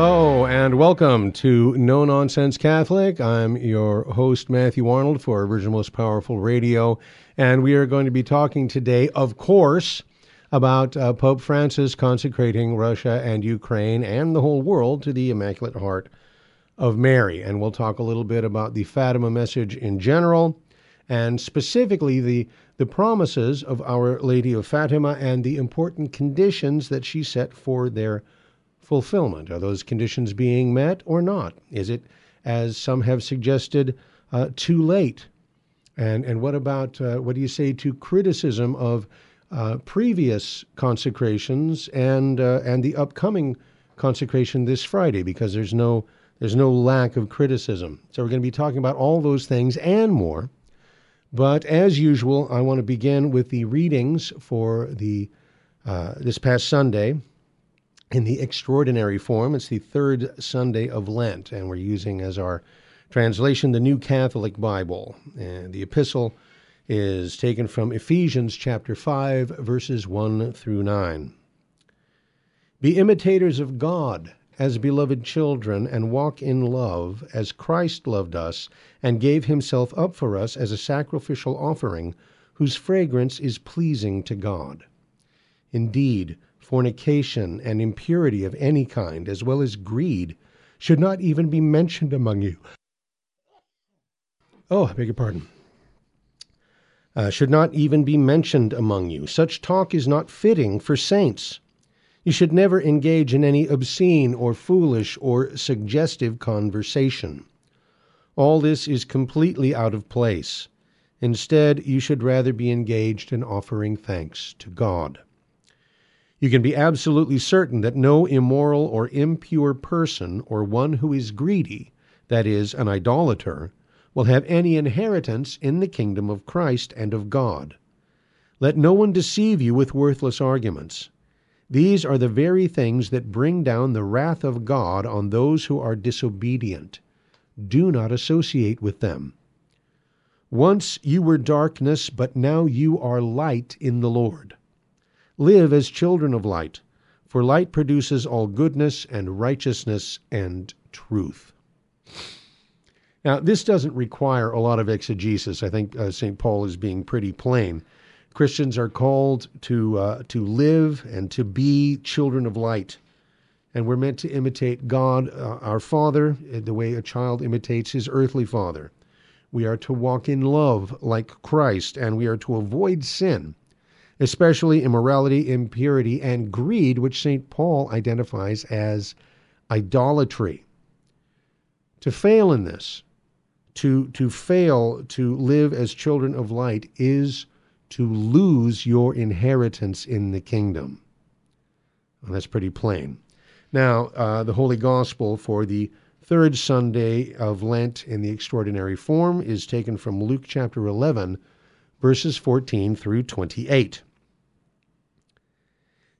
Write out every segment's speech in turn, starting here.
Hello and welcome to No Nonsense Catholic. I'm your host, Matthew Arnold, for Virgin Most Powerful Radio. And we are going to be talking today, of course, about uh, Pope Francis consecrating Russia and Ukraine and the whole world to the Immaculate Heart of Mary. And we'll talk a little bit about the Fatima message in general and specifically the, the promises of Our Lady of Fatima and the important conditions that she set for their fulfillment? Are those conditions being met or not? Is it, as some have suggested, uh, too late? And, and what about, uh, what do you say to criticism of uh, previous consecrations and, uh, and the upcoming consecration this Friday? Because there's no, there's no lack of criticism. So we're going to be talking about all those things and more. But as usual, I want to begin with the readings for the uh, this past Sunday, in the extraordinary form. It's the third Sunday of Lent, and we're using as our translation the New Catholic Bible. And the epistle is taken from Ephesians chapter 5, verses 1 through 9. Be imitators of God as beloved children, and walk in love as Christ loved us and gave himself up for us as a sacrificial offering, whose fragrance is pleasing to God. Indeed, fornication, and impurity of any kind, as well as greed, should not even be mentioned among you. Oh, I beg your pardon. Uh, should not even be mentioned among you. Such talk is not fitting for saints. You should never engage in any obscene or foolish or suggestive conversation. All this is completely out of place. Instead, you should rather be engaged in offering thanks to God. You can be absolutely certain that no immoral or impure person, or one who is greedy, that is, an idolater, will have any inheritance in the kingdom of Christ and of God. Let no one deceive you with worthless arguments. These are the very things that bring down the wrath of God on those who are disobedient. Do not associate with them. Once you were darkness, but now you are light in the Lord. Live as children of light, for light produces all goodness and righteousness and truth. Now, this doesn't require a lot of exegesis. I think uh, St. Paul is being pretty plain. Christians are called to, uh, to live and to be children of light. And we're meant to imitate God, uh, our Father, the way a child imitates his earthly father. We are to walk in love like Christ, and we are to avoid sin especially immorality, impurity, and greed, which St. Paul identifies as idolatry. To fail in this, to, to fail to live as children of light, is to lose your inheritance in the kingdom. Well, that's pretty plain. Now, uh, the Holy Gospel for the third Sunday of Lent in the extraordinary form is taken from Luke chapter 11, verses 14 through 28.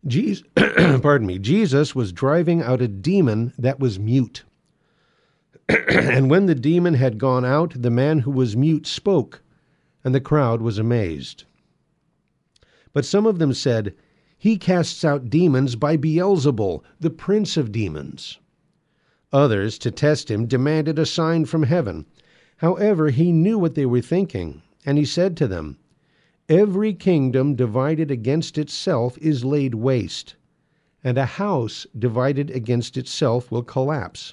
Jesus, pardon me, Jesus was driving out a demon that was mute. and when the demon had gone out, the man who was mute spoke, and the crowd was amazed. But some of them said, He casts out demons by Beelzebul, the prince of demons. Others, to test him, demanded a sign from heaven. However, he knew what they were thinking, and he said to them, Every kingdom divided against itself is laid waste, and a house divided against itself will collapse.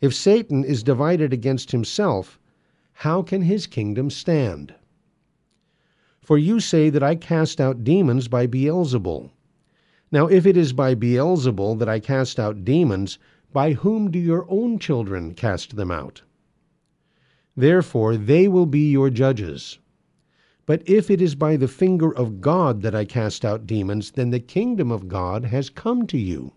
If Satan is divided against himself, how can his kingdom stand? For you say that I cast out demons by Beelzebul. Now, if it is by Beelzebul that I cast out demons, by whom do your own children cast them out? Therefore, they will be your judges. But if it is by the finger of God that I cast out demons, then the kingdom of God has come to you.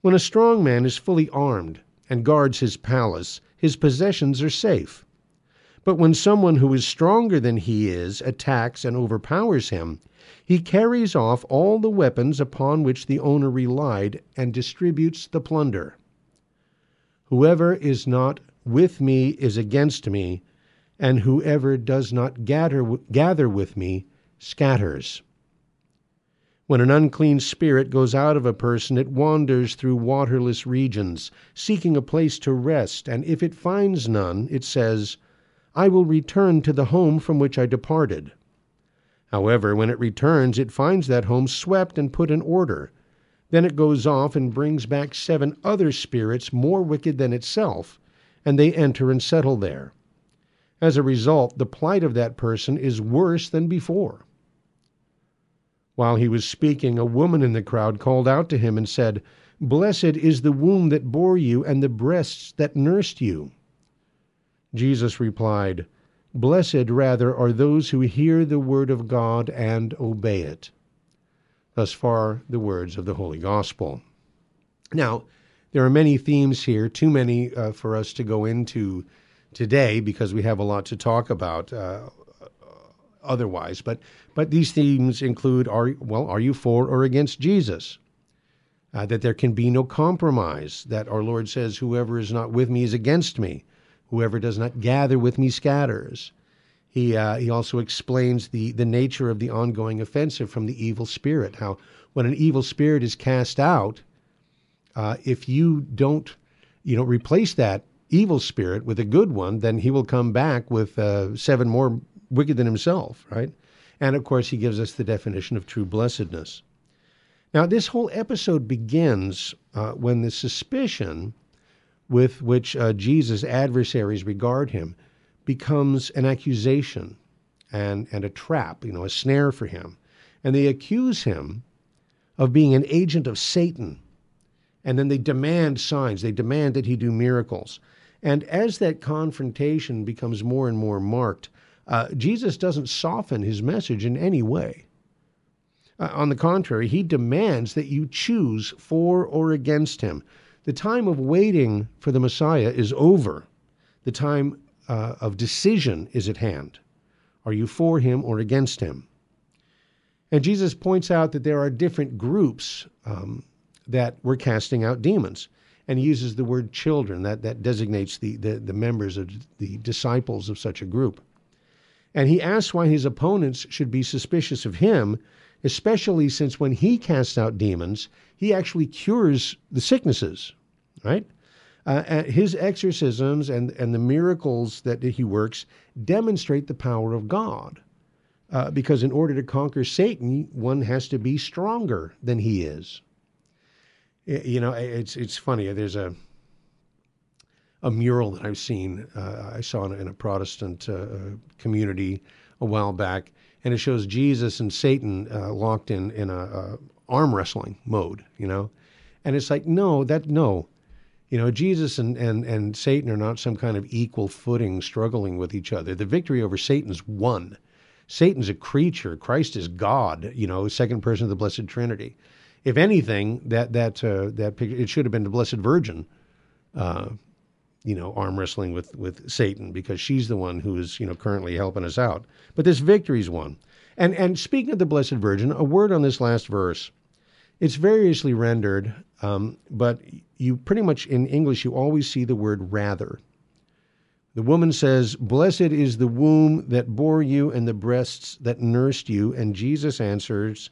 When a strong man is fully armed and guards his palace, his possessions are safe. But when someone who is stronger than he is attacks and overpowers him, he carries off all the weapons upon which the owner relied and distributes the plunder. Whoever is not with me is against me, and whoever does not gather, gather with me scatters. When an unclean spirit goes out of a person, it wanders through waterless regions, seeking a place to rest, and if it finds none, it says, I will return to the home from which I departed. However, when it returns, it finds that home swept and put in order. Then it goes off and brings back seven other spirits more wicked than itself, and they enter and settle there. As a result, the plight of that person is worse than before. While he was speaking, a woman in the crowd called out to him and said, Blessed is the womb that bore you and the breasts that nursed you. Jesus replied, Blessed rather are those who hear the word of God and obey it. Thus far, the words of the Holy Gospel. Now, there are many themes here, too many uh, for us to go into today because we have a lot to talk about. Uh, otherwise. But but these themes include are well, are you for or against Jesus? Uh, that there can be no compromise. That our Lord says, "Whoever is not with me is against me. Whoever does not gather with me scatters." He uh, he also explains the the nature of the ongoing offensive from the evil spirit. How when an evil spirit is cast out, uh, if you don't, you know, replace that evil spirit with a good one, then he will come back with uh, seven more wicked than himself, right? And of course, he gives us the definition of true blessedness. Now, this whole episode begins uh, when the suspicion with which uh, Jesus' adversaries regard him becomes an accusation and, and a trap, you know, a snare for him. And they accuse him of being an agent of Satan. And then they demand signs, they demand that he do miracles. And as that confrontation becomes more and more marked, uh, Jesus doesn't soften his message in any way. Uh, on the contrary, he demands that you choose for or against him. The time of waiting for the Messiah is over. The time uh, of decision is at hand. Are you for him or against him? And Jesus points out that there are different groups um, that were casting out demons. And he uses the word children, that, that designates the, the, the members of the disciples of such a group. And he asks why his opponents should be suspicious of him, especially since when he casts out demons, he actually cures the sicknesses, right? Uh, his exorcisms and, and the miracles that he works demonstrate the power of God. Uh, because in order to conquer Satan, one has to be stronger than he is. You know, it's it's funny. There's a a mural that I've seen. Uh, I saw in a, in a Protestant uh, community a while back, and it shows Jesus and Satan uh, locked in in a, a, arm wrestling mode. You know, and it's like no, that no. You know, Jesus and, and, and Satan are not some kind of equal footing struggling with each other. The victory over Satan's won. Satan's a creature. Christ is God. You know, second person of the Blessed Trinity. If anything, that that uh, that picture, it should have been the Blessed Virgin uh, you know, arm wrestling with, with Satan because she's the one who is, you know, currently helping us out. But this victory's won. And and speaking of the Blessed Virgin, a word on this last verse. It's variously rendered, um, but you pretty much in English you always see the word rather. The woman says, Blessed is the womb that bore you and the breasts that nursed you. And Jesus answers,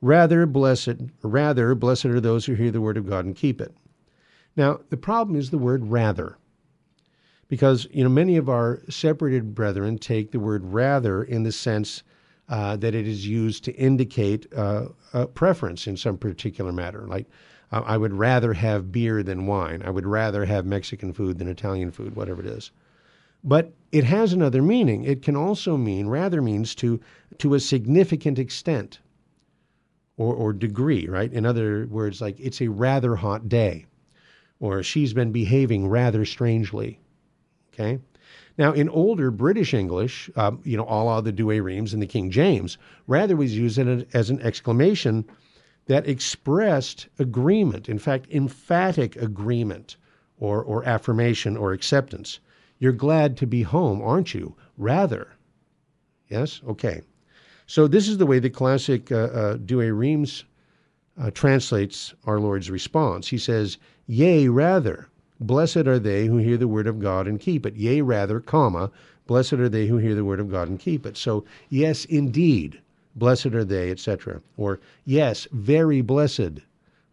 Rather blessed, rather blessed are those who hear the word of God and keep it. Now, the problem is the word rather because you know many of our separated brethren take the word rather in the sense uh, that it is used to indicate uh, a preference in some particular matter. Like, I would rather have beer than wine. I would rather have Mexican food than Italian food, whatever it is. But it has another meaning. It can also mean rather means to to a significant extent or, or degree, right? In other words, like it's a rather hot day, or she's been behaving rather strangely Okay. Now, in older British English, um, you know, a la the Douay-Rheims and the King James, rather was used as an exclamation that expressed agreement, in fact, emphatic agreement or, or affirmation or acceptance. You're glad to be home, aren't you? Rather. Yes? Okay. So this is the way the classic uh, uh, Douay-Rheims uh, translates our Lord's response. He says, Yea, rather. Blessed are they who hear the word of God and keep it. Yea, rather, comma, blessed are they who hear the word of God and keep it. So, yes, indeed, blessed are they, etc. Or, yes, very blessed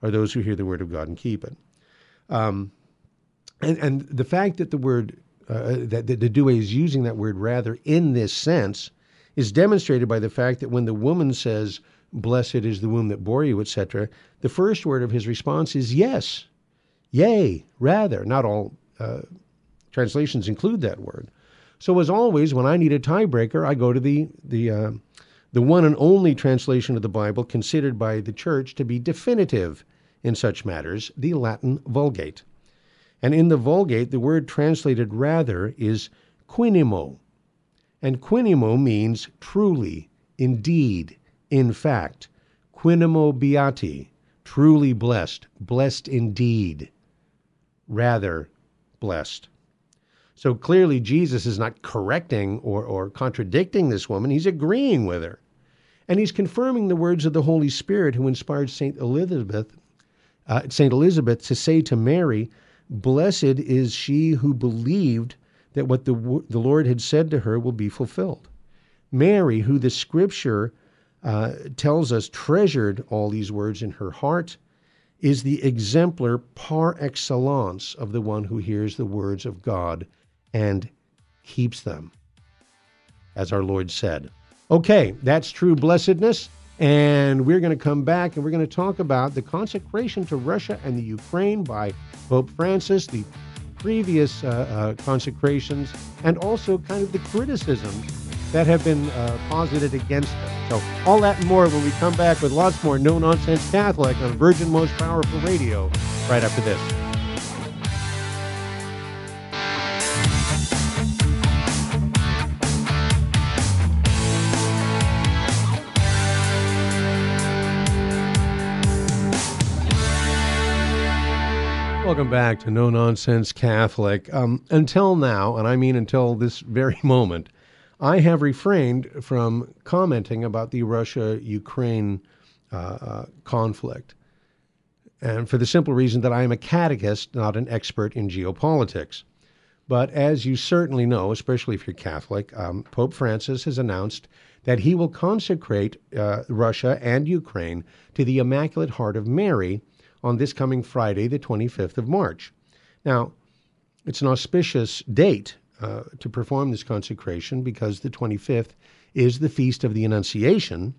are those who hear the word of God and keep it. Um, and, and the fact that the word, uh, that, that the Douay is using that word rather in this sense is demonstrated by the fact that when the woman says, Blessed is the womb that bore you, etc., the first word of his response is yes, yea, rather. Not all uh, translations include that word. So, as always, when I need a tiebreaker, I go to the, the, uh, the one and only translation of the Bible considered by the church to be definitive in such matters, the Latin Vulgate. And in the Vulgate, the word translated rather is quinimmo. And quinimmo means truly, indeed, in fact. Quinimmo beati, truly blessed, blessed indeed, rather blessed. So clearly, Jesus is not correcting or, or contradicting this woman, he's agreeing with her. And he's confirming the words of the Holy Spirit who inspired St. Elizabeth, uh, St. Elizabeth to say to Mary, Blessed is she who believed that what the, the Lord had said to her will be fulfilled. Mary, who the scripture uh, tells us treasured all these words in her heart, is the exemplar par excellence of the one who hears the words of God and keeps them, as our Lord said. Okay, that's true blessedness. And we're going to come back and we're going to talk about the consecration to Russia and the Ukraine by Pope Francis, the previous uh, uh, consecrations, and also kind of the criticisms that have been uh, posited against them. So, all that and more when we come back with lots more No Nonsense Catholic on Virgin Most Powerful Radio right after this. Welcome back to No Nonsense Catholic. Um, until now, and I mean until this very moment, I have refrained from commenting about the Russia Ukraine uh, uh, conflict. And for the simple reason that I am a catechist, not an expert in geopolitics. But as you certainly know, especially if you're Catholic, um, Pope Francis has announced that he will consecrate uh, Russia and Ukraine to the Immaculate Heart of Mary on this coming Friday, the 25th of March. Now, it's an auspicious date uh, to perform this consecration because the 25th is the Feast of the Annunciation,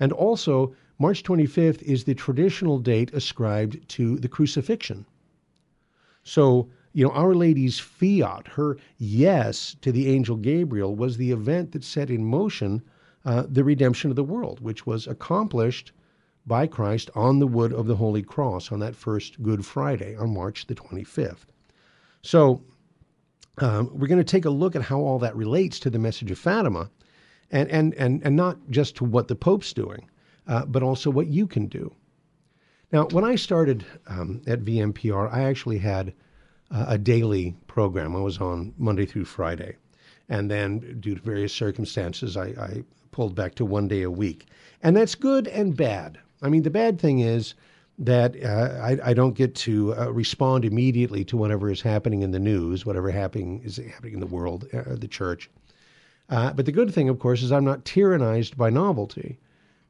and also March 25th is the traditional date ascribed to the crucifixion. So, you know, Our Lady's fiat, her yes to the angel Gabriel, was the event that set in motion uh, the redemption of the world, which was accomplished by Christ on the wood of the Holy Cross on that first Good Friday on March the 25th. So um, we're going to take a look at how all that relates to the message of Fatima and, and, and, and not just to what the Pope's doing, uh, but also what you can do. Now, when I started um, at VMPR, I actually had uh, a daily program. I was on Monday through Friday. And then, due to various circumstances, I, I pulled back to one day a week. And that's good and bad. I mean, the bad thing is that uh, I, I, don't get to uh, respond immediately to whatever is happening in the news, whatever happening is happening in the world, uh, the church. Uh, but the good thing, of course, is I'm not tyrannized by novelty,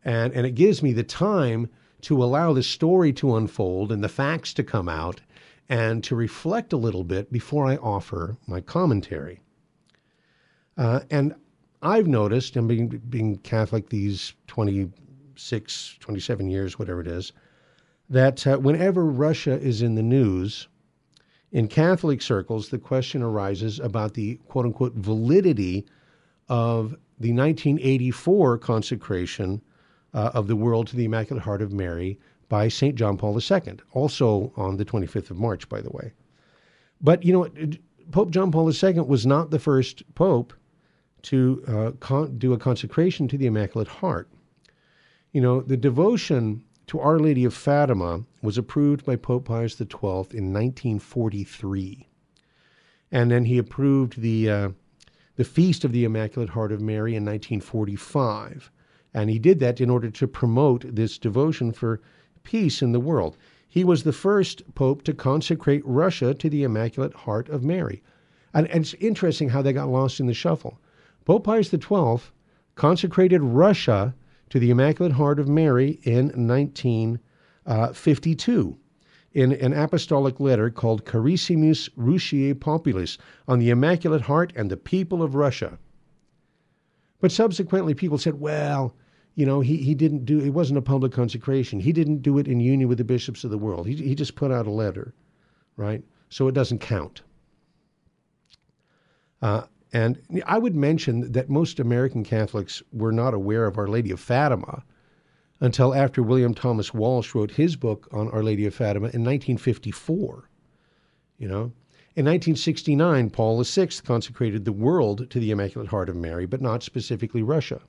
and and it gives me the time to allow the story to unfold and the facts to come out, and to reflect a little bit before I offer my commentary. Uh, and I've noticed, and being being Catholic these twenty 26, 27 years, whatever it is, that uh, whenever Russia is in the news, in Catholic circles, the question arises about the quote unquote validity of the 1984 consecration uh, of the world to the Immaculate Heart of Mary by St. John Paul II, also on the 25th of March, by the way. But, you know, Pope John Paul II was not the first pope to uh, con- do a consecration to the Immaculate Heart. You know, the devotion to Our Lady of Fatima was approved by Pope Pius XII in 1943. And then he approved the, uh, the Feast of the Immaculate Heart of Mary in 1945. And he did that in order to promote this devotion for peace in the world. He was the first pope to consecrate Russia to the Immaculate Heart of Mary. And, and it's interesting how they got lost in the shuffle. Pope Pius XII consecrated Russia to the Immaculate Heart of Mary in 1952 in an apostolic letter called Carissimis Russiae Populis on the Immaculate Heart and the people of Russia. But subsequently, people said, well, you know, he, he didn't do it wasn't a public consecration. He didn't do it in union with the bishops of the world. He, he just put out a letter, right? So it doesn't count. Uh, and I would mention that most American Catholics were not aware of Our Lady of Fatima until after William Thomas Walsh wrote his book on Our Lady of Fatima in 1954. You know, in 1969, Paul VI consecrated the world to the Immaculate Heart of Mary, but not specifically Russia.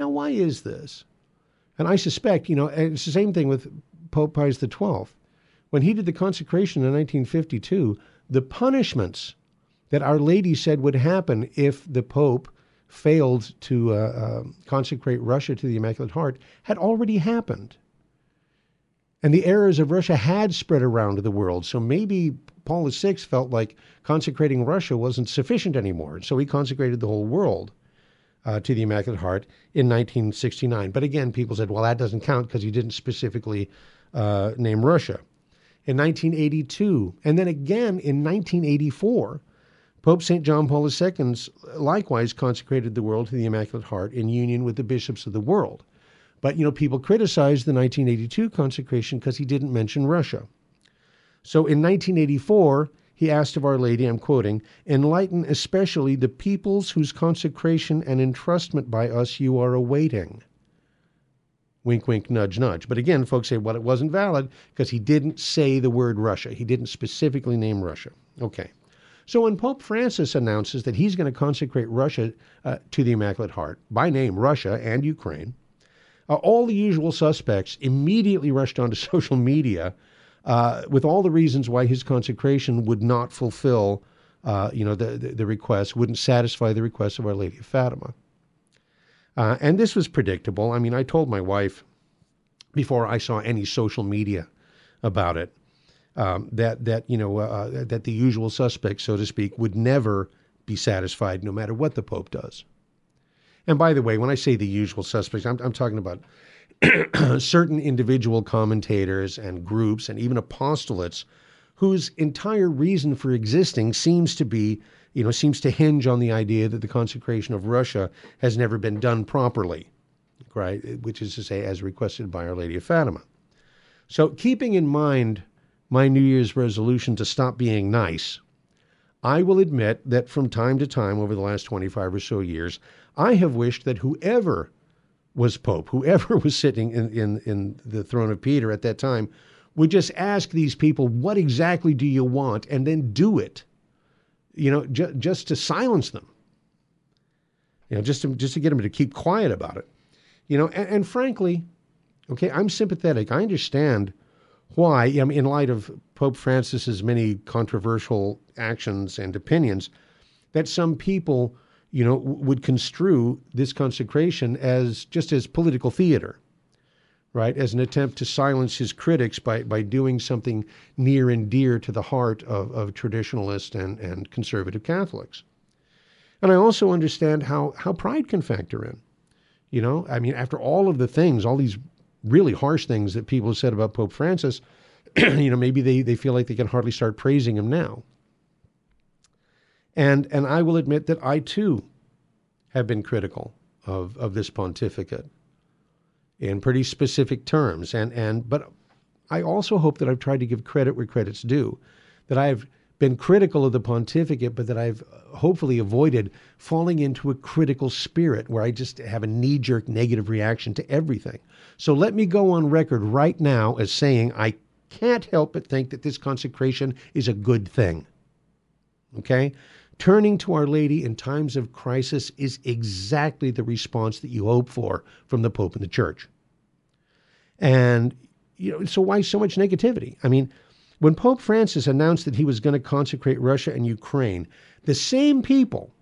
Now, why is this? And I suspect, you know, it's the same thing with Pope Pius XII. When he did the consecration in 1952, the punishments that Our Lady said would happen if the Pope failed to uh, uh, consecrate Russia to the Immaculate Heart had already happened. And the errors of Russia had spread around the world. So maybe Paul VI felt like consecrating Russia wasn't sufficient anymore. So he consecrated the whole world uh, to the Immaculate Heart in 1969. But again, people said, well, that doesn't count because he didn't specifically uh, name Russia. In 1982, and then again in 1984, Pope St. John Paul II likewise consecrated the world to the Immaculate Heart in union with the bishops of the world. But, you know, people criticized the 1982 consecration because he didn't mention Russia. So in 1984, he asked of Our Lady, I'm quoting, enlighten especially the peoples whose consecration and entrustment by us you are awaiting. Wink, wink, nudge, nudge. But again, folks say, well, it wasn't valid because he didn't say the word Russia. He didn't specifically name Russia. Okay. So when Pope Francis announces that he's going to consecrate Russia uh, to the Immaculate Heart, by name Russia and Ukraine, uh, all the usual suspects immediately rushed onto social media uh, with all the reasons why his consecration would not fulfill, uh, you know, the, the, the request, wouldn't satisfy the request of Our Lady of Fatima. Uh, and this was predictable. I mean, I told my wife before I saw any social media about it um, that that you know uh, uh, that the usual suspects, so to speak, would never be satisfied, no matter what the Pope does. And by the way, when I say the usual suspects, I'm, I'm talking about certain individual commentators and groups and even apostolates whose entire reason for existing seems to be, you know, seems to hinge on the idea that the consecration of Russia has never been done properly, right? Which is to say, as requested by Our Lady of Fatima. So, keeping in mind my New Year's resolution to stop being nice, I will admit that from time to time over the last 25 or so years, I have wished that whoever was Pope, whoever was sitting in, in, in the throne of Peter at that time, would just ask these people, What exactly do you want? and then do it, you know, ju- just to silence them, you know, just to, just to get them to keep quiet about it. You know, and, and frankly, okay, I'm sympathetic. I understand why, I mean, in light of Pope Francis's many controversial actions and opinions, that some people, you know, would construe this consecration as just as political theater, right? As an attempt to silence his critics by, by doing something near and dear to the heart of, of traditionalist and, and conservative Catholics. And I also understand how, how pride can factor in. You know, I mean, after all of the things, all these really harsh things that people said about Pope Francis, you know, maybe they, they feel like they can hardly start praising him now. And and I will admit that I too have been critical of, of this pontificate in pretty specific terms. And and but I also hope that I've tried to give credit where credit's due. That I've been critical of the pontificate, but that I've uh, hopefully avoided falling into a critical spirit where I just have a knee jerk negative reaction to everything. So let me go on record right now as saying I can't help but think that this consecration is a good thing. Okay? Turning to Our Lady in times of crisis is exactly the response that you hope for from the Pope and the Church. And, you know, so why so much negativity? I mean, when Pope Francis announced that he was going to consecrate Russia and Ukraine, the same people,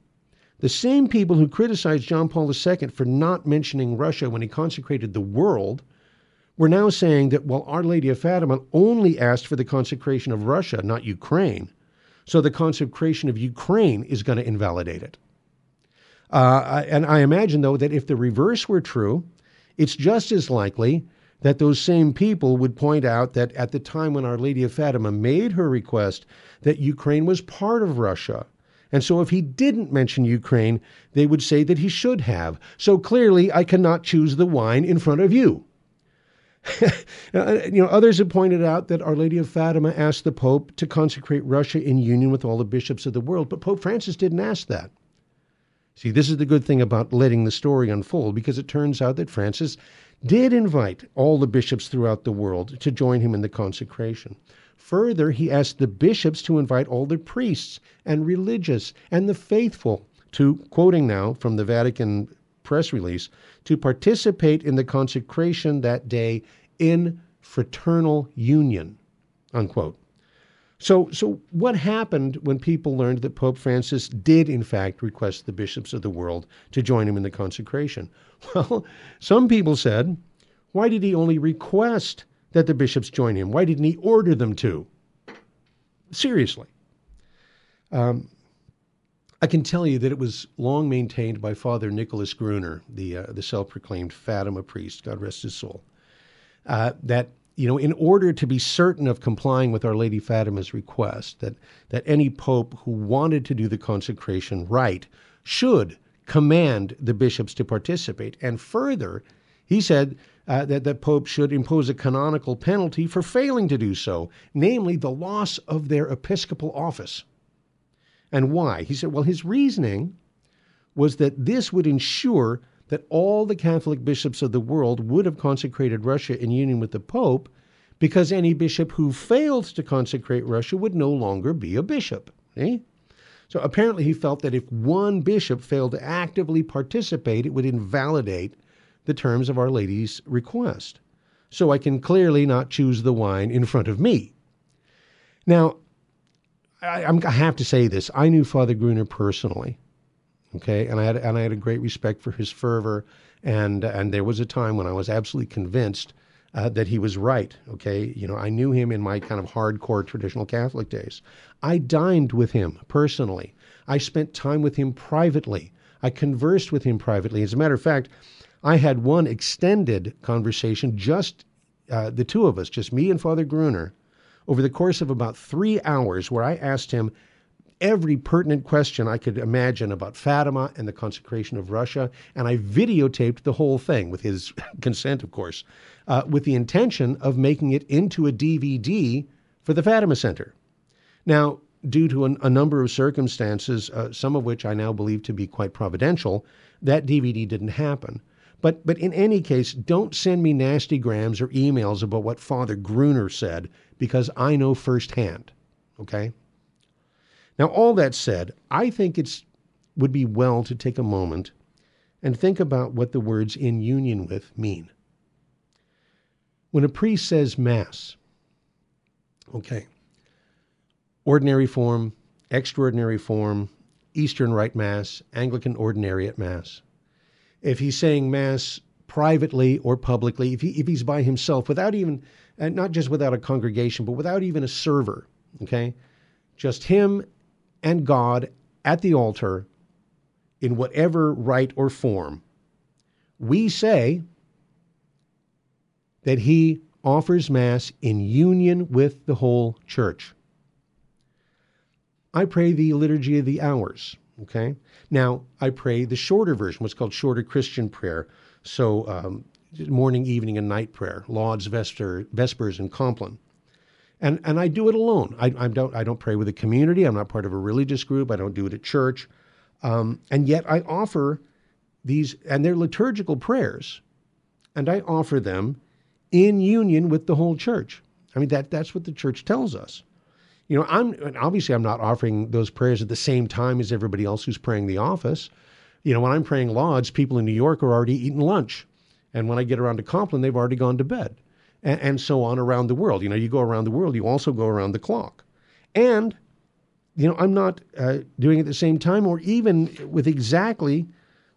the same people who criticized John Paul II for not mentioning Russia when he consecrated the world, were now saying that, well, Our Lady of Fatima only asked for the consecration of Russia, not Ukraine. So the consecration of Ukraine is going to invalidate it. Uh, and I imagine, though, that if the reverse were true, it's just as likely that those same people would point out that at the time when Our Lady of Fatima made her request, that Ukraine was part of Russia. And so if he didn't mention Ukraine, they would say that he should have. So clearly, I cannot choose the wine in front of you. Uh, you know, others have pointed out that Our Lady of Fatima asked the Pope to consecrate Russia in union with all the bishops of the world, but Pope Francis didn't ask that. See, this is the good thing about letting the story unfold because it turns out that Francis did invite all the bishops throughout the world to join him in the consecration. Further, he asked the bishops to invite all the priests and religious and the faithful to, quoting now from the Vatican press release, to participate in the consecration that day in fraternal union, unquote. So, so what happened when people learned that Pope Francis did, in fact, request the bishops of the world to join him in the consecration? Well, some people said, why did he only request that the bishops join him? Why didn't he order them to? Seriously. Um, I can tell you that it was long maintained by Father Nicholas Gruner, the, uh, the self proclaimed Fatima priest, God rest his soul, uh, that you know, in order to be certain of complying with Our Lady Fatima's request, that, that any pope who wanted to do the consecration right should command the bishops to participate. And further, he said uh, that the Pope should impose a canonical penalty for failing to do so, namely the loss of their episcopal office. And why? He said, well, his reasoning was that this would ensure that all the Catholic bishops of the world would have consecrated Russia in union with the Pope because any bishop who failed to consecrate Russia would no longer be a bishop. Eh? So apparently, he felt that if one bishop failed to actively participate, it would invalidate the terms of Our Lady's request. So I can clearly not choose the wine in front of me. Now, I, I have to say this. I knew Father Gruner personally, okay, and I had and I had a great respect for his fervor, and and there was a time when I was absolutely convinced uh, that he was right. Okay, you know, I knew him in my kind of hardcore traditional Catholic days. I dined with him personally. I spent time with him privately. I conversed with him privately. As a matter of fact, I had one extended conversation, just uh, the two of us, just me and Father Gruner, over the course of about three hours, where I asked him every pertinent question I could imagine about Fatima and the consecration of Russia, and I videotaped the whole thing with his consent, of course, uh, with the intention of making it into a DVD for the Fatima Center. Now, due to an, a number of circumstances, uh, some of which I now believe to be quite providential, that DVD didn't happen. But, but in any case, don't send me nasty grams or emails about what Father Gruner said because I know firsthand. Okay? Now, all that said, I think it would be well to take a moment and think about what the words in union with mean. When a priest says Mass, okay, ordinary form, extraordinary form, Eastern Rite Mass, Anglican Ordinariate Mass, if he's saying Mass privately or publicly, if, he, if he's by himself, without even, and not just without a congregation, but without even a server, okay? Just him and God at the altar in whatever rite or form, we say that he offers Mass in union with the whole church. I pray the Liturgy of the Hours. Okay. Now I pray the shorter version, what's called shorter Christian prayer. So um, morning, evening, and night prayer, Lauds, Vesper, Vespers, and Compline. And and I do it alone. I, I don't I don't pray with a community. I'm not part of a religious group. I don't do it at church. Um, and yet I offer these, and they're liturgical prayers, and I offer them in union with the whole church. I mean that that's what the church tells us. You know, I'm obviously I'm not offering those prayers at the same time as everybody else who's praying the office. You know, when I'm praying lauds, people in New York are already eating lunch, and when I get around to Compline, they've already gone to bed, and, and so on around the world. You know, you go around the world, you also go around the clock, and you know, I'm not uh, doing it at the same time or even with exactly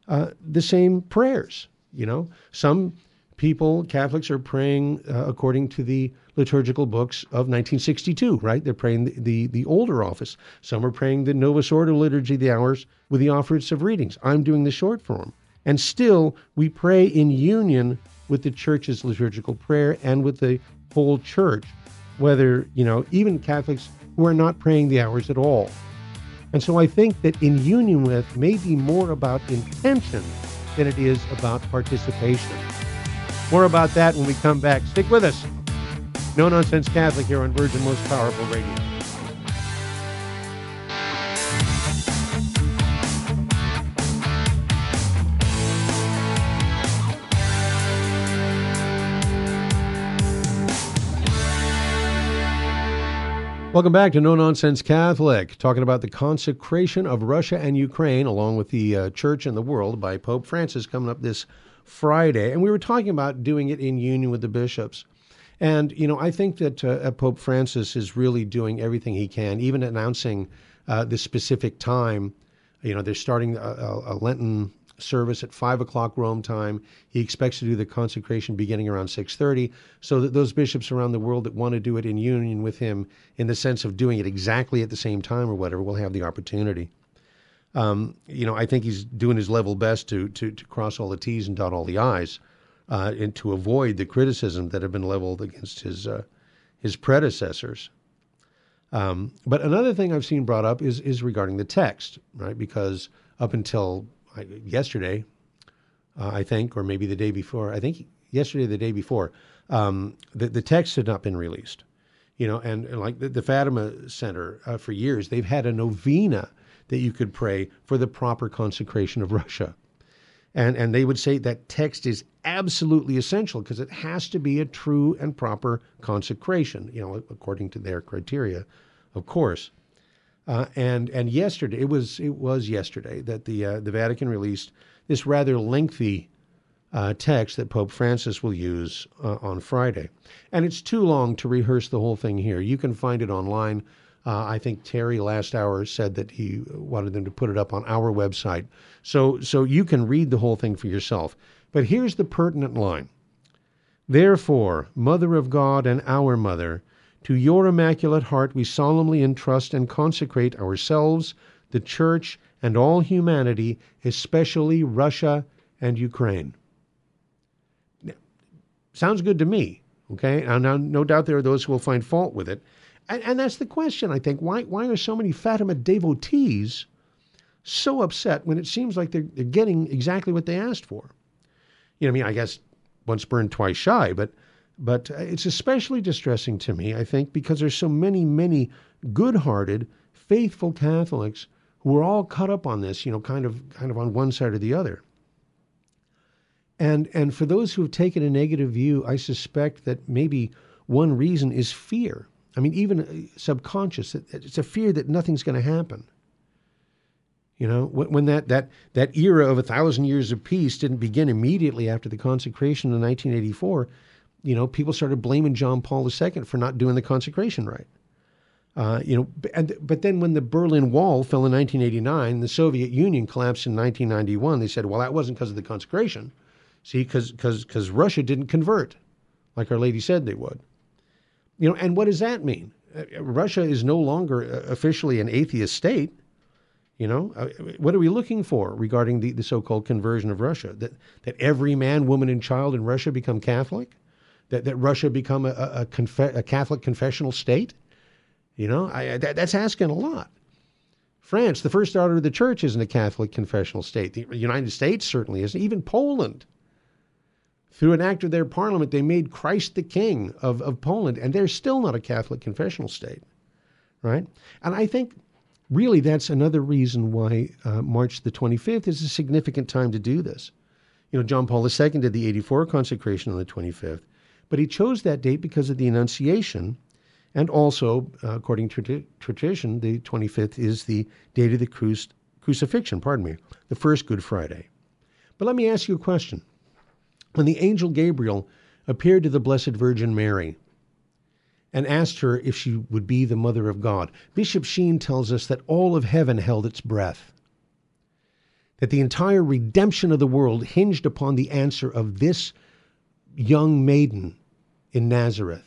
uh, the same prayers. You know, some people, Catholics, are praying uh, according to the liturgical books of 1962, right? They're praying the, the, the, older office. Some are praying the Novus Ordo Liturgy the Hours with the office of readings. I'm doing the short form. And still, we pray in union with the church's liturgical prayer and with the whole church, whether, you know, even Catholics who are not praying the hours at all. And so I think that in union with may be more about intention than it is about participation. More about that when we come back. Stick with us. No Nonsense Catholic here on Virgin Most Powerful Radio. Welcome back to No Nonsense Catholic, talking about the consecration of Russia and Ukraine, along with the uh, church and the world, by Pope Francis coming up this Friday. And we were talking about doing it in union with the bishops. And, you know, I think that uh, Pope Francis is really doing everything he can, even announcing uh, the specific time. You know, they're starting a, a Lenten service at five o'clock Rome time. He expects to do the consecration beginning around six thirty, so that those bishops around the world that want to do it in union with him, in the sense of doing it exactly at the same time or whatever, will have the opportunity. Um, you know, I think he's doing his level best to to, to cross all the T's and dot all the I's, uh, and to avoid the criticism that have been leveled against his uh, his predecessors. Um, but another thing I've seen brought up is is regarding the text, right? Because up until yesterday, uh, I think, or maybe the day before. I think yesterday, the day before, um, the the text had not been released. You know, and, and like the, the, Fatima Center uh, for years, they've had a novena that you could pray for the proper consecration of Russia. And, and they would say that text is absolutely essential because it has to be a true and proper consecration, you know, according to their criteria, of course. Uh, and and yesterday it was it was yesterday that the uh, the Vatican released this rather lengthy uh, text that Pope Francis will use uh, on Friday, and it's too long to rehearse the whole thing here. You can find it online. Uh, I think Terry last hour said that he wanted them to put it up on our website, so so you can read the whole thing for yourself. But here's the pertinent line: Therefore, Mother of God and our Mother to your immaculate heart we solemnly entrust and consecrate ourselves, the Church, and all humanity, especially Russia and Ukraine. Sounds good to me. Okay. Now, no doubt there are those who will find fault with it. And, and that's the question, I think. Why, why are so many Fatima devotees so upset when it seems like they're, they're getting exactly what they asked for? You know, I mean, I guess once burned, twice shy, but but uh, it's especially distressing to me, I think, because there's so many, many good-hearted, faithful Catholics who are all caught up on this, you know, kind of kind of on one side or the other. And and for those who have taken a negative view, I suspect that maybe one reason is fear. I mean, even uh, subconscious, it's a fear that nothing's going to happen. You know, when that, that, that era of a thousand years of peace didn't begin immediately after the consecration in 1984, you know, people started blaming John Paul II for not doing the consecration right. Uh, you know, and, but then when the Berlin Wall fell in 1989, the Soviet Union collapsed in 1991. They said, well, that wasn't because of the consecration. See, because because Russia didn't convert, like Our Lady said they would. You know, and what does that mean? Uh, Russia is no longer uh, officially an atheist state. You know, uh, what are we looking for regarding the, the so-called conversion of Russia? That that every man, woman, and child in Russia become Catholic? That, that Russia become a, a, a Catholic confessional state? You know, I, that, that's asking a lot. France, the first order of the church, isn't a Catholic confessional state. The United States certainly isn't. Even Poland, through an act of their parliament, they made Christ the King of, of Poland, and they're still not a Catholic confessional state, right? And I think really that's another reason why uh, March the 25th is a significant time to do this. You know, John Paul II did the 84 consecration on the 25th. But he chose that date because of the Annunciation, and also, uh, according to tradition, the 25th is the date of the cruci- crucifixion, pardon me, the first Good Friday. But let me ask you a question. When the angel Gabriel appeared to the Blessed Virgin Mary and asked her if she would be the Mother of God, Bishop Sheen tells us that all of heaven held its breath. That the entire redemption of the world hinged upon the answer of this young maiden in Nazareth.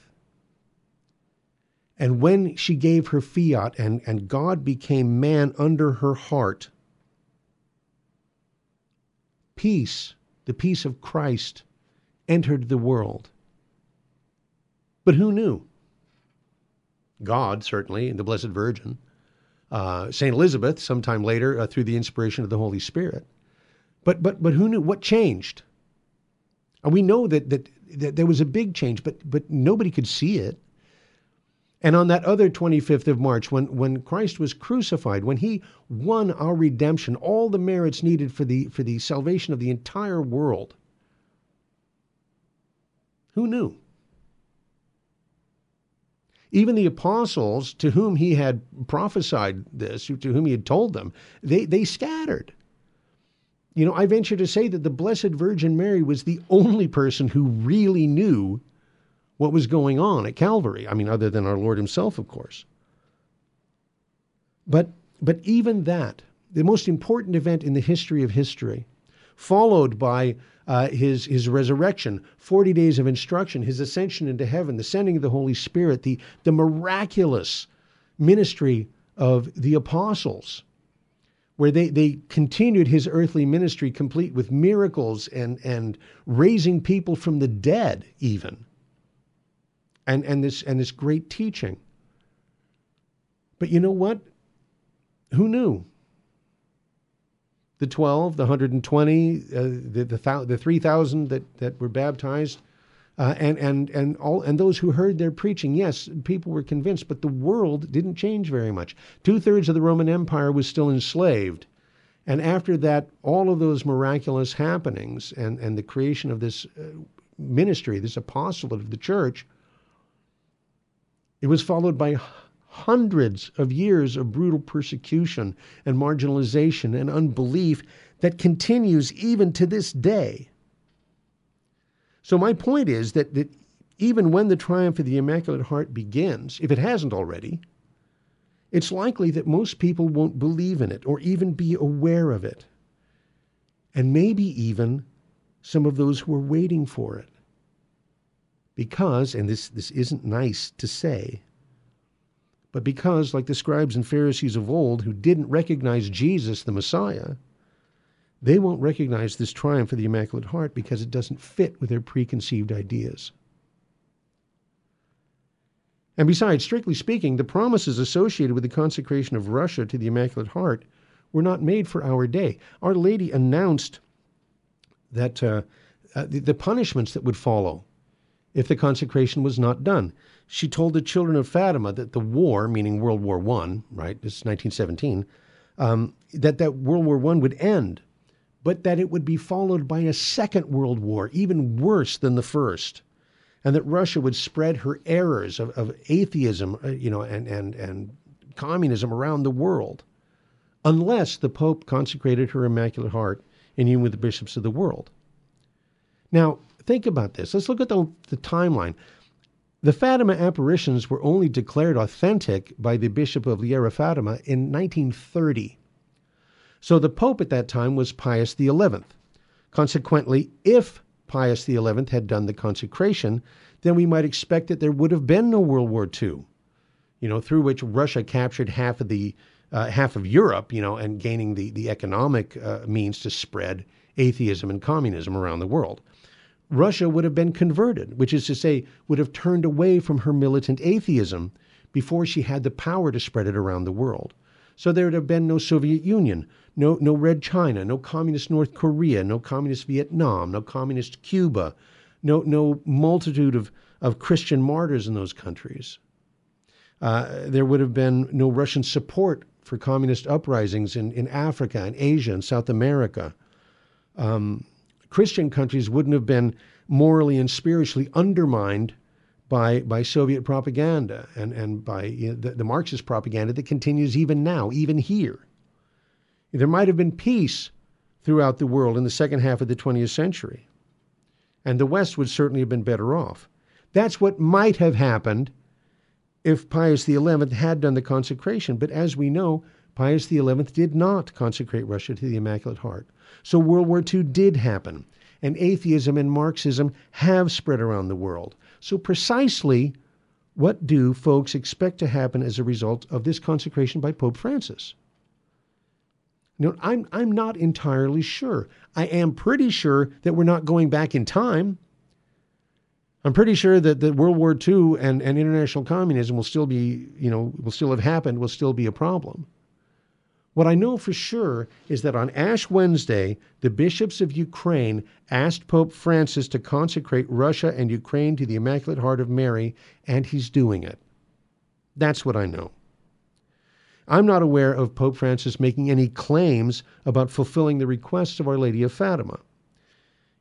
And when she gave her fiat and, and God became man under her heart, peace, the peace of Christ, entered the world. But who knew? God, certainly, and the Blessed Virgin, uh, St. Elizabeth, sometime later, uh, through the inspiration of the Holy Spirit. But, but, but who knew? What changed? And we know that, that, that there was a big change, but, but nobody could see it. And on that other 25th of March, when, when Christ was crucified, when he won our redemption, all the merits needed for the, for the salvation of the entire world, who knew? Even the apostles to whom he had prophesied this, to whom he had told them, they, they scattered. You know, I venture to say that the Blessed Virgin Mary was the only person who really knew what was going on at Calvary. I mean, other than our Lord himself, of course. But, but even that, the most important event in the history of history, followed by uh, his, his resurrection, 40 days of instruction, his ascension into heaven, the sending of the Holy Spirit, the, the miraculous ministry of the apostles, where they, they continued his earthly ministry complete with miracles and, and raising people from the dead, even. And, and, this, and this great teaching. But you know what? Who knew? the 12, the 120, uh, the, the, the 3,000 that, that were baptized, uh, and, and, and, all, and those who heard their preaching. Yes, people were convinced, but the world didn't change very much. Two thirds of the Roman Empire was still enslaved. And after that, all of those miraculous happenings and, and the creation of this uh, ministry, this apostolate of the church, it was followed by hundreds of years of brutal persecution and marginalization and unbelief that continues even to this day. So, my point is that, that even when the triumph of the Immaculate Heart begins, if it hasn't already, it's likely that most people won't believe in it or even be aware of it. And maybe even some of those who are waiting for it. Because, and this, this isn't nice to say, but because, like the scribes and Pharisees of old who didn't recognize Jesus, the Messiah, they won't recognize this triumph of the Immaculate Heart because it doesn't fit with their preconceived ideas. And besides, strictly speaking, the promises associated with the consecration of Russia to the Immaculate Heart were not made for our day. Our Lady announced that uh, uh, the, the punishments that would follow if the consecration was not done she told the children of Fatima that the war, meaning World War One, right? This is 1917, um, that that World War One would end, but that it would be followed by a second World War, even worse than the first, and that Russia would spread her errors of, of atheism, uh, you know, and and and communism around the world, unless the Pope consecrated her Immaculate Heart in union with the bishops of the world. Now, think about this. Let's look at the, the timeline. The Fatima apparitions were only declared authentic by the Bishop of Leiria Fatima in 1930. So the Pope at that time was Pius XI. Consequently, if Pius XI had done the consecration, then we might expect that there would have been no World War II, you know, through which Russia captured half of the uh, half of Europe, you know, and gaining the the economic uh, means to spread atheism and communism around the world. Russia would have been converted, which is to say, would have turned away from her militant atheism before she had the power to spread it around the world. So there would have been no Soviet Union, no, no Red China, no communist North Korea, no communist Vietnam, no communist Cuba, no, no multitude of, of Christian martyrs in those countries. Uh, there would have been no Russian support for communist uprisings in, in Africa and Asia and South America. Um, Christian countries wouldn't have been morally and spiritually undermined by by Soviet propaganda and and by you know, the, the Marxist propaganda that continues even now, even here. There might have been peace throughout the world in the second half of the 20th century, and the West would certainly have been better off. That's what might have happened if Pius XI had done the consecration. But as we know, Pius XI did not consecrate Russia to the Immaculate Heart. So World War II did happen, and atheism and Marxism have spread around the world. So, precisely what do folks expect to happen as a result of this consecration by Pope Francis? Know, I'm, I'm not entirely sure. I am pretty sure that we're not going back in time. I'm pretty sure that, that World War II and, and international communism will still be, you know, will still have happened, will still be a problem. What I know for sure is that on Ash Wednesday, the bishops of Ukraine asked Pope Francis to consecrate Russia and Ukraine to the Immaculate Heart of Mary, and he's doing it. That's what I know. I'm not aware of Pope Francis making any claims about fulfilling the requests of Our Lady of Fatima.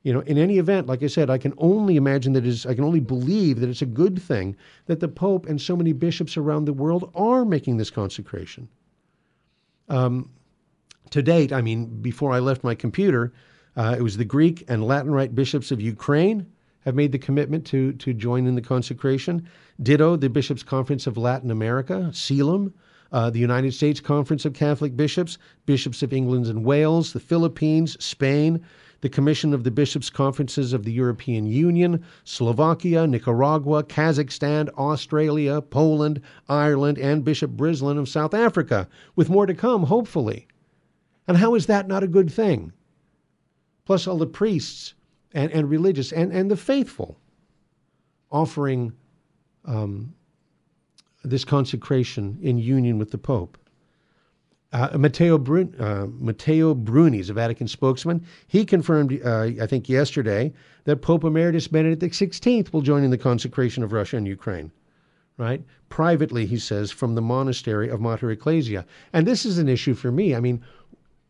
You know, in any event, like I said, I can only imagine that is I can only believe that it's a good thing that the Pope and so many bishops around the world are making this consecration. Um, to date, I mean, before I left my computer, uh, it was the Greek and Latin Rite bishops of Ukraine have made the commitment to, to join in the consecration. Ditto, the Bishops' Conference of Latin America, CELAM, uh, the United States Conference of Catholic Bishops, Bishops of England and Wales, the Philippines, Spain, the Commission of the Bishops' Conferences of the European Union, Slovakia, Nicaragua, Kazakhstan, Australia, Poland, Ireland, and Bishop Brislin of South Africa, with more to come, hopefully. And how is that not a good thing? Plus, all the priests and, and religious and, and the faithful offering um, this consecration in union with the Pope. Uh, Matteo, Brun, uh, Matteo Bruni is a Vatican spokesman. He confirmed, uh, I think yesterday, that Pope Emeritus Benedict XVI will join in the consecration of Russia and Ukraine. Right? Privately, he says, from the monastery of Mater Ecclesiae. And this is an issue for me. I mean,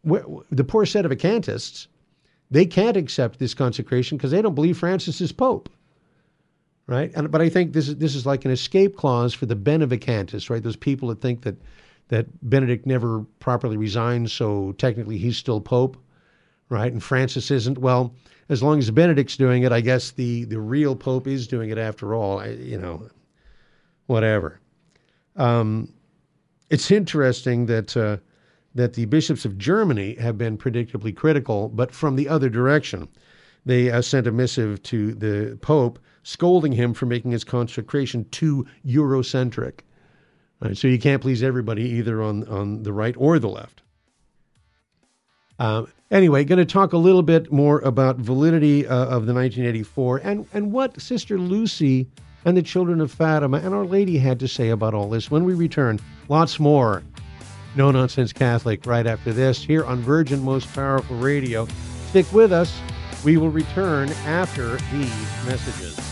the poor sedevacantists, they can't accept this consecration because they don't believe Francis is Pope right? And, but I think this is this is like an escape clause for the benevacantists, right? Those people that think that that Benedict never properly resigned, so technically he's still Pope, right? And Francis isn't. Well, as long as Benedict's doing it, I guess the, the real Pope is doing it after all. I, you know, whatever. Um, it's interesting that uh, that the bishops of Germany have been predictably critical, but from the other direction. They uh, sent a missive to the Pope scolding him for making his consecration too Eurocentric. Right, so you can't please everybody either on, on the right or the left. Uh, anyway, going to talk a little bit more about validity uh, of the 1984 and, and what Sister Lucy and the children of Fatima and Our Lady had to say about all this when we return. Lots more. No Nonsense Catholic right after this here on Virgin Most Powerful Radio. Stick with us. We will return after these messages.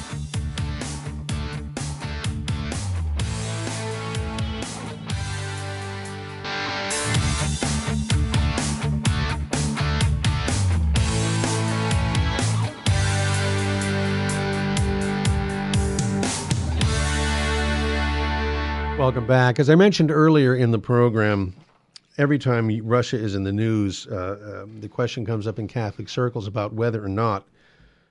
Welcome back. As I mentioned earlier in the program, every time Russia is in the news, uh, uh, the question comes up in Catholic circles about whether or not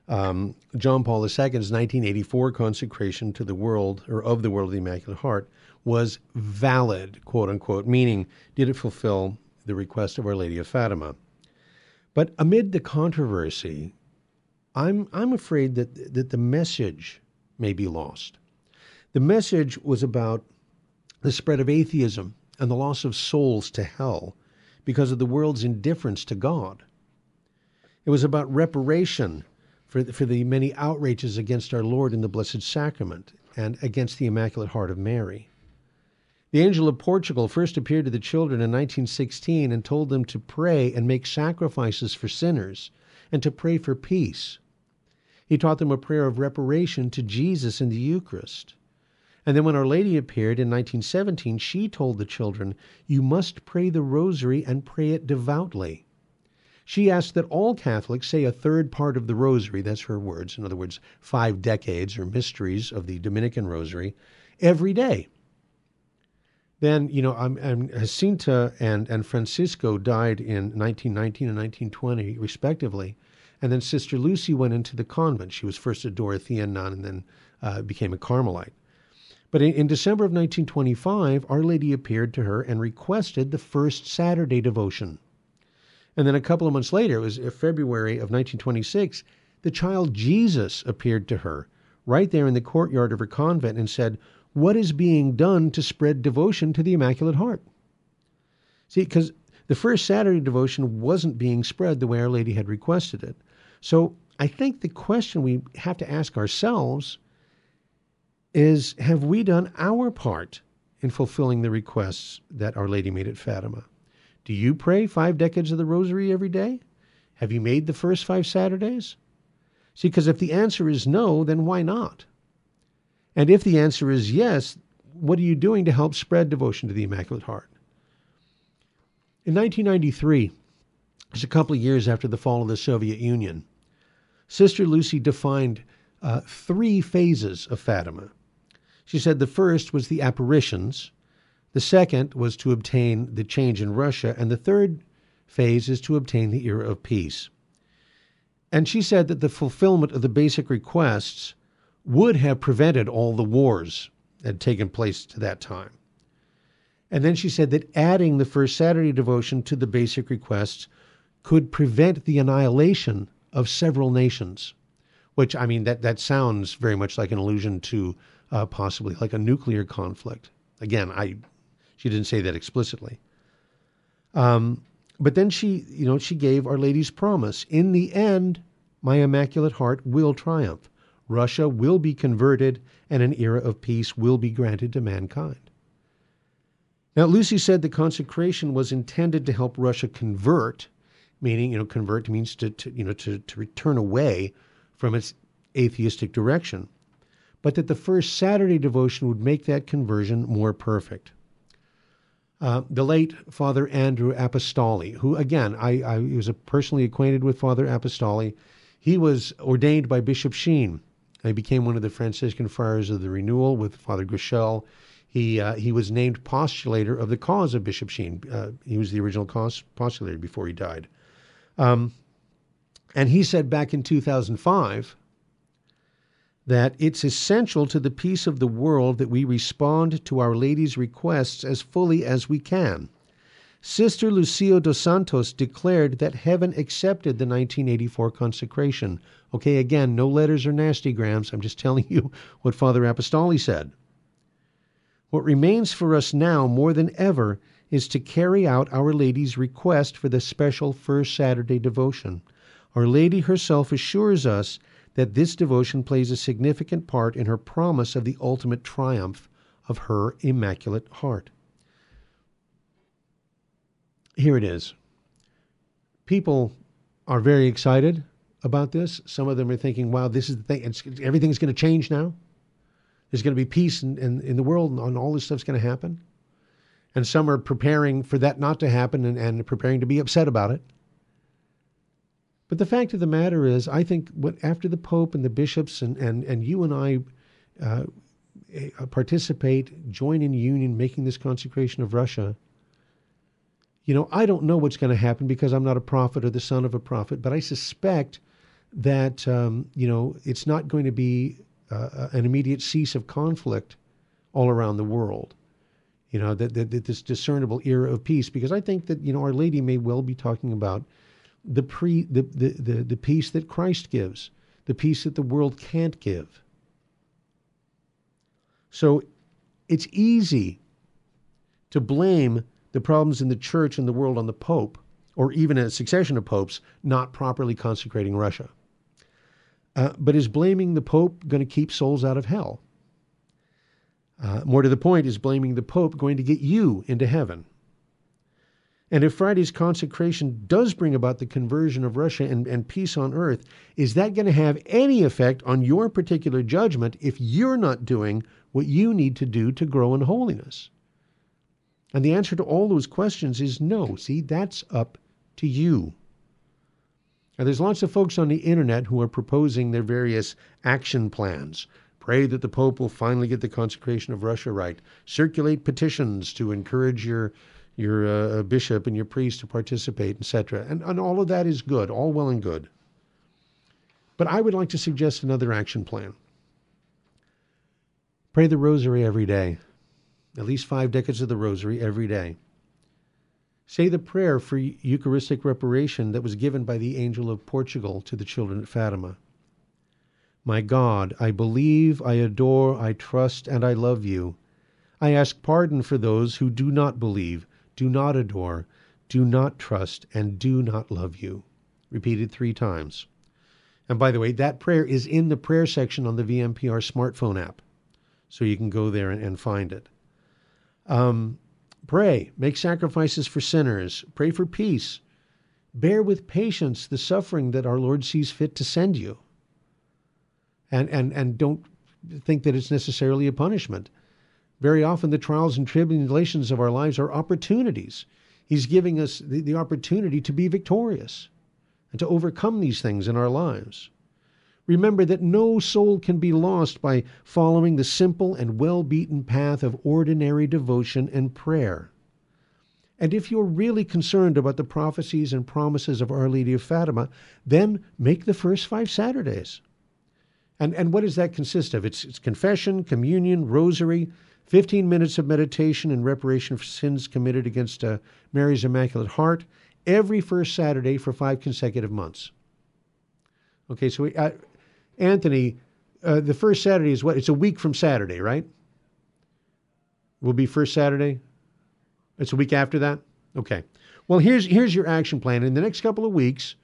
um, John Paul II's 1984 consecration to the world, or of the world of the Immaculate Heart, was valid, quote unquote, meaning did it fulfill the request of Our Lady of Fatima? But amid the controversy, I'm, I'm afraid that, that the message may be lost. The message was about the spread of atheism, and the loss of souls to hell because of the world's indifference to God. It was about reparation for the, for the many outrages against our Lord in the Blessed Sacrament and against the Immaculate Heart of Mary. The angel of Portugal first appeared to the children in 1916 and told them to pray and make sacrifices for sinners and to pray for peace. He taught them a prayer of reparation to Jesus in the Eucharist. And then when Our Lady appeared in 1917, she told the children, You must pray the rosary and pray it devoutly. She asked that all Catholics say a third part of the rosary, that's her words, in other words, five decades or mysteries of the Dominican rosary, every day. Then, you know, um, um, Jacinta and, and Francisco died in 1919 and 1920, respectively. And then Sister Lucy went into the convent. She was first a Dorothean nun and then uh, became a Carmelite. But in, in December of 1925, Our Lady appeared to her and requested the first Saturday devotion. And then a couple of months later, it was uh, February of 1926, the child Jesus appeared to her right there in the courtyard of her convent and said, What is being done to spread devotion to the Immaculate Heart? See, because the first Saturday devotion wasn't being spread the way Our Lady had requested it. So I think the question we have to ask ourselves is have we done our part in fulfilling the requests that Our Lady made at Fatima? Do you pray five decades of the Rosary every day? Have you made the first five Saturdays? See, because if the answer is no, then why not? And if the answer is yes, what are you doing to help spread devotion to the Immaculate Heart? In 1993, just a couple of years after the fall of the Soviet Union, Sister Lucy defined uh, three phases of Fatima. She said the first was the apparitions, the second was to obtain the change in Russia, and the third phase is to obtain the era of peace. And she said that the fulfillment of the basic requests would have prevented all the wars that had taken place to that time. And then she said that adding the first Saturday devotion to the basic requests could prevent the annihilation of several nations, which, I mean, that, that sounds very much like an allusion to uh, possibly like a nuclear conflict. Again, I, she didn't say that explicitly. Um, but then she, you know, she gave Our Lady's promise. In the end, my Immaculate Heart will triumph. Russia will be converted, and an era of peace will be granted to mankind. Now, Lucy said the consecration was intended to help Russia convert, meaning, you know, convert means to, to you know, to, to return away from its atheistic direction, but that the first Saturday devotion would make that conversion more perfect. Uh, the late Father Andrew Apostoli, who again I, I was personally acquainted with Father Apostoli. He was ordained by Bishop Sheen. He became one of the Franciscan Friars of the Renewal with Father Groeschel. He uh, he was named postulator of the cause of Bishop Sheen. Uh, he was the original cause postulator before he died. Um, and he said back in 2005 that it's essential to the peace of the world that we respond to Our Lady's requests as fully as we can. Sister Lucia dos Santos declared that heaven accepted the 1984 consecration. Okay, again, no letters or nastygrams. I'm just telling you what Father Apostoli said. What remains for us now more than ever is to carry out Our Lady's request for the special First Saturday devotion. Our Lady herself assures us that this devotion plays a significant part in her promise of the ultimate triumph of her Immaculate Heart. Here it is. People are very excited about this. Some of them are thinking, wow, this is the thing. It's, everything's going to change now. There's going to be peace in, in, in the world and all this stuff's going to happen. And some are preparing for that not to happen and, and preparing to be upset about it. But the fact of the matter is, I think what after the Pope and the bishops and, and, and you and I uh, eh, participate, join in union, making this consecration of Russia, you know, I don't know what's going to happen because I'm not a prophet or the son of a prophet, but I suspect that, um, you know, it's not going to be uh, an immediate cease of conflict all around the world. You know, that, that, that this discernible era of peace, because I think that, you know, Our Lady may well be talking about the pre the, the, the, the peace that Christ gives, the peace that the world can't give. So it's easy to blame the problems in the church and the world on the Pope, or even a succession of popes not properly consecrating Russia. Uh, but is blaming the Pope going to keep souls out of hell? Uh, more to the point, is blaming the Pope going to get you into heaven? And if Friday's consecration does bring about the conversion of Russia and, and peace on earth, is that going to have any effect on your particular judgment if you're not doing what you need to do to grow in holiness? And the answer to all those questions is no. See, that's up to you. Now, there's lots of folks on the internet who are proposing their various action plans. Pray that the Pope will finally get the consecration of Russia right. Circulate petitions to encourage your your uh, bishop and your priest to participate, etc. And, and all of that is good, all well and good. But I would like to suggest another action plan. Pray the rosary every day, at least five decades of the rosary every day. Say the prayer for Eucharistic reparation that was given by the angel of Portugal to the children at Fatima. My God, I believe, I adore, I trust, and I love you. I ask pardon for those who do not believe, do not adore, do not trust and do not love you. Repeated three times. And by the way, that prayer is in the prayer section on the VMPR smartphone app. So you can go there and, and find it. Um, pray, make sacrifices for sinners, pray for peace, bear with patience the suffering that our Lord sees fit to send you. And, and, and don't think that it's necessarily a punishment. Very often, the trials and tribulations of our lives are opportunities. He's giving us the, the opportunity to be victorious and to overcome these things in our lives. Remember that no soul can be lost by following the simple and well beaten path of ordinary devotion and prayer. And if you're really concerned about the prophecies and promises of Our Lady of Fatima, then make the first five Saturdays. And, and what does that consist of? It's, it's confession, communion, rosary, 15 minutes of meditation and reparation for sins committed against uh, Mary's Immaculate Heart every first Saturday for five consecutive months. Okay, so we, uh, Anthony, uh, the first Saturday is what? It's a week from Saturday, right? Will be first Saturday. It's a week after that. Okay. Well, here's here's your action plan. In the next couple of weeks,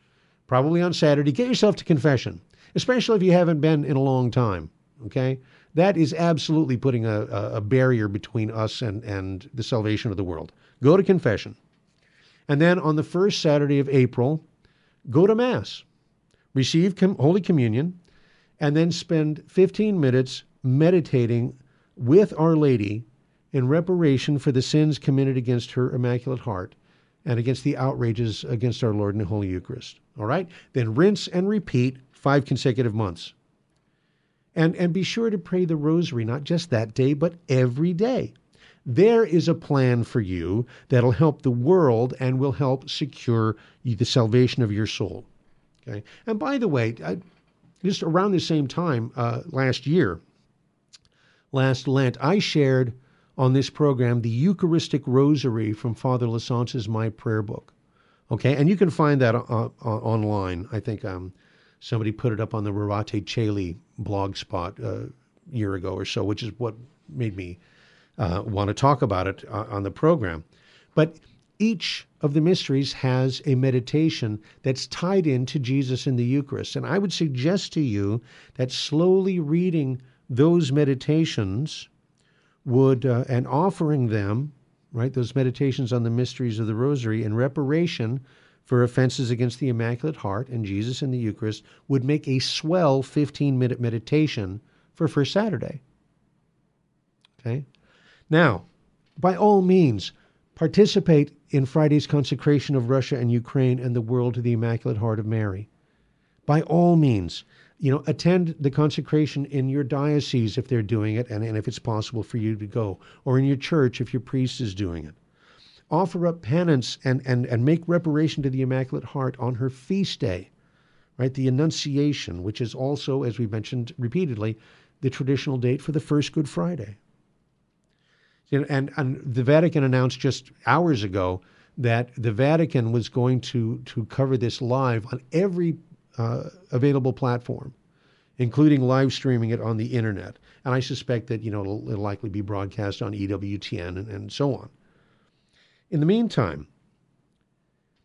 probably on Saturday, get yourself to confession, especially if you haven't been in a long time. Okay, that is absolutely putting a, a barrier between us and and the salvation of the world. Go to confession, and then on the first Saturday of April, go to Mass, receive com- Holy Communion, and then spend 15 minutes meditating with Our Lady in reparation for the sins committed against her Immaculate Heart and against the outrages against our Lord in the Holy Eucharist. All right? Then rinse and repeat five consecutive months. And, and be sure to pray the rosary, not just that day, but every day. There is a plan for you that'll help the world and will help secure the salvation of your soul. Okay? And by the way, I, just around the same time uh, last year, last Lent, I shared on this program the Eucharistic Rosary from Father Lasance's My Prayer Book. Okay, and you can find that uh, uh, online. I think um, somebody put it up on the Rorate Caeli blog spot a uh, year ago or so, which is what made me uh, want to talk about it uh, on the program. But each of the mysteries has a meditation that's tied into Jesus in the Eucharist. And I would suggest to you that slowly reading those meditations would, uh, and offering them, right, those meditations on the mysteries of the Rosary in reparation for offenses against the Immaculate Heart and Jesus in the Eucharist, would make a swell 15 minute meditation for First Saturday. Okay? Now, by all means, Participate in Friday's consecration of Russia and Ukraine and the world to the Immaculate Heart of Mary. By all means, you know, attend the consecration in your diocese if they're doing it and, and if it's possible for you to go, or in your church if your priest is doing it. Offer up penance and, and, and make reparation to the Immaculate Heart on her feast day, right? The Annunciation, which is also, as we've mentioned repeatedly, the traditional date for the first Good Friday. And, and the Vatican announced just hours ago that the Vatican was going to, to cover this live on every uh, available platform, including live streaming it on the internet. And I suspect that you know it'll, it'll likely be broadcast on EWTN and, and so on. In the meantime,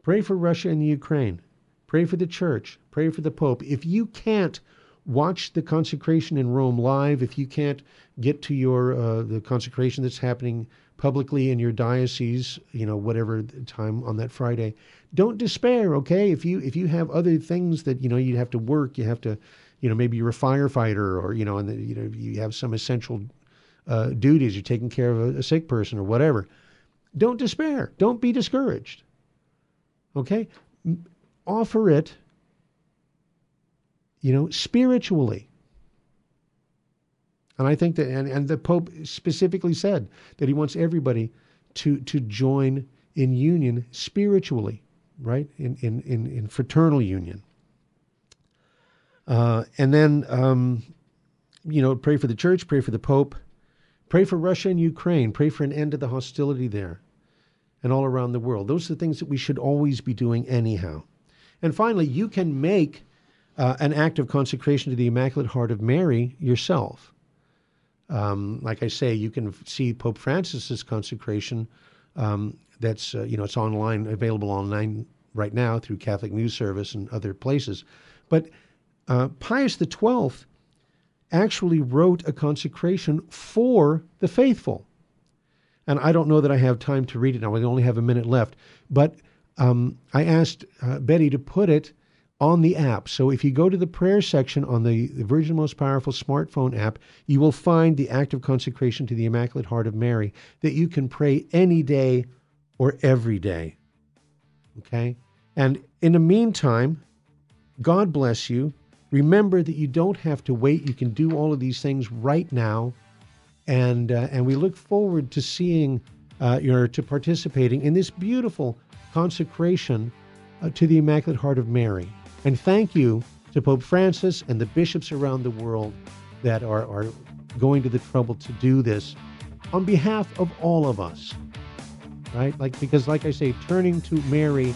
pray for Russia and the Ukraine. Pray for the church. Pray for the Pope. If you can't watch the consecration in Rome live. If you can't get to your uh, the consecration that's happening publicly in your diocese, you know, whatever time on that Friday, don't despair. Okay, if you if you have other things that you know you have to work, you have to, you know, maybe you're a firefighter or you know, and the, you know you have some essential uh, duties. You're taking care of a, a sick person or whatever. Don't despair. Don't be discouraged. Okay, offer it you know, spiritually. And I think that, and, and the Pope specifically said that he wants everybody to, to join in union spiritually, right? In, in, in, in fraternal union. Uh, and then, um, you know, pray for the church, pray for the Pope, pray for Russia and Ukraine, pray for an end to the hostility there and all around the world. Those are the things that we should always be doing anyhow. And finally, you can make uh, an act of consecration to the Immaculate Heart of Mary yourself. Um, like I say, you can see Pope Francis's consecration um, that's uh, you know it's online available online right now through Catholic News Service and other places. But uh, Pius XII actually wrote a consecration for the faithful. And I don't know that I have time to read it now. I only have a minute left. But um, I asked uh, Betty to put it on the app. So if you go to the prayer section on the, the Virgin Most Powerful smartphone app, you will find the act of consecration to the Immaculate Heart of Mary that you can pray any day or every day. Okay? And in the meantime, God bless you. Remember that you don't have to wait. You can do all of these things right now. And, uh, and we look forward to seeing, uh, or to participating in this beautiful consecration uh, to the Immaculate Heart of Mary. And thank you to Pope Francis and the bishops around the world that are, are going to the trouble to do this on behalf of all of us. Right? Like because like I say, turning to Mary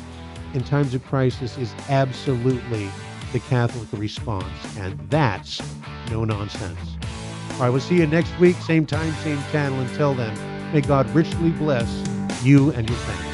in times of crisis is absolutely the Catholic response. And that's no nonsense. All right, we'll see you next week, same time, same channel. Until then, may God richly bless you and your family.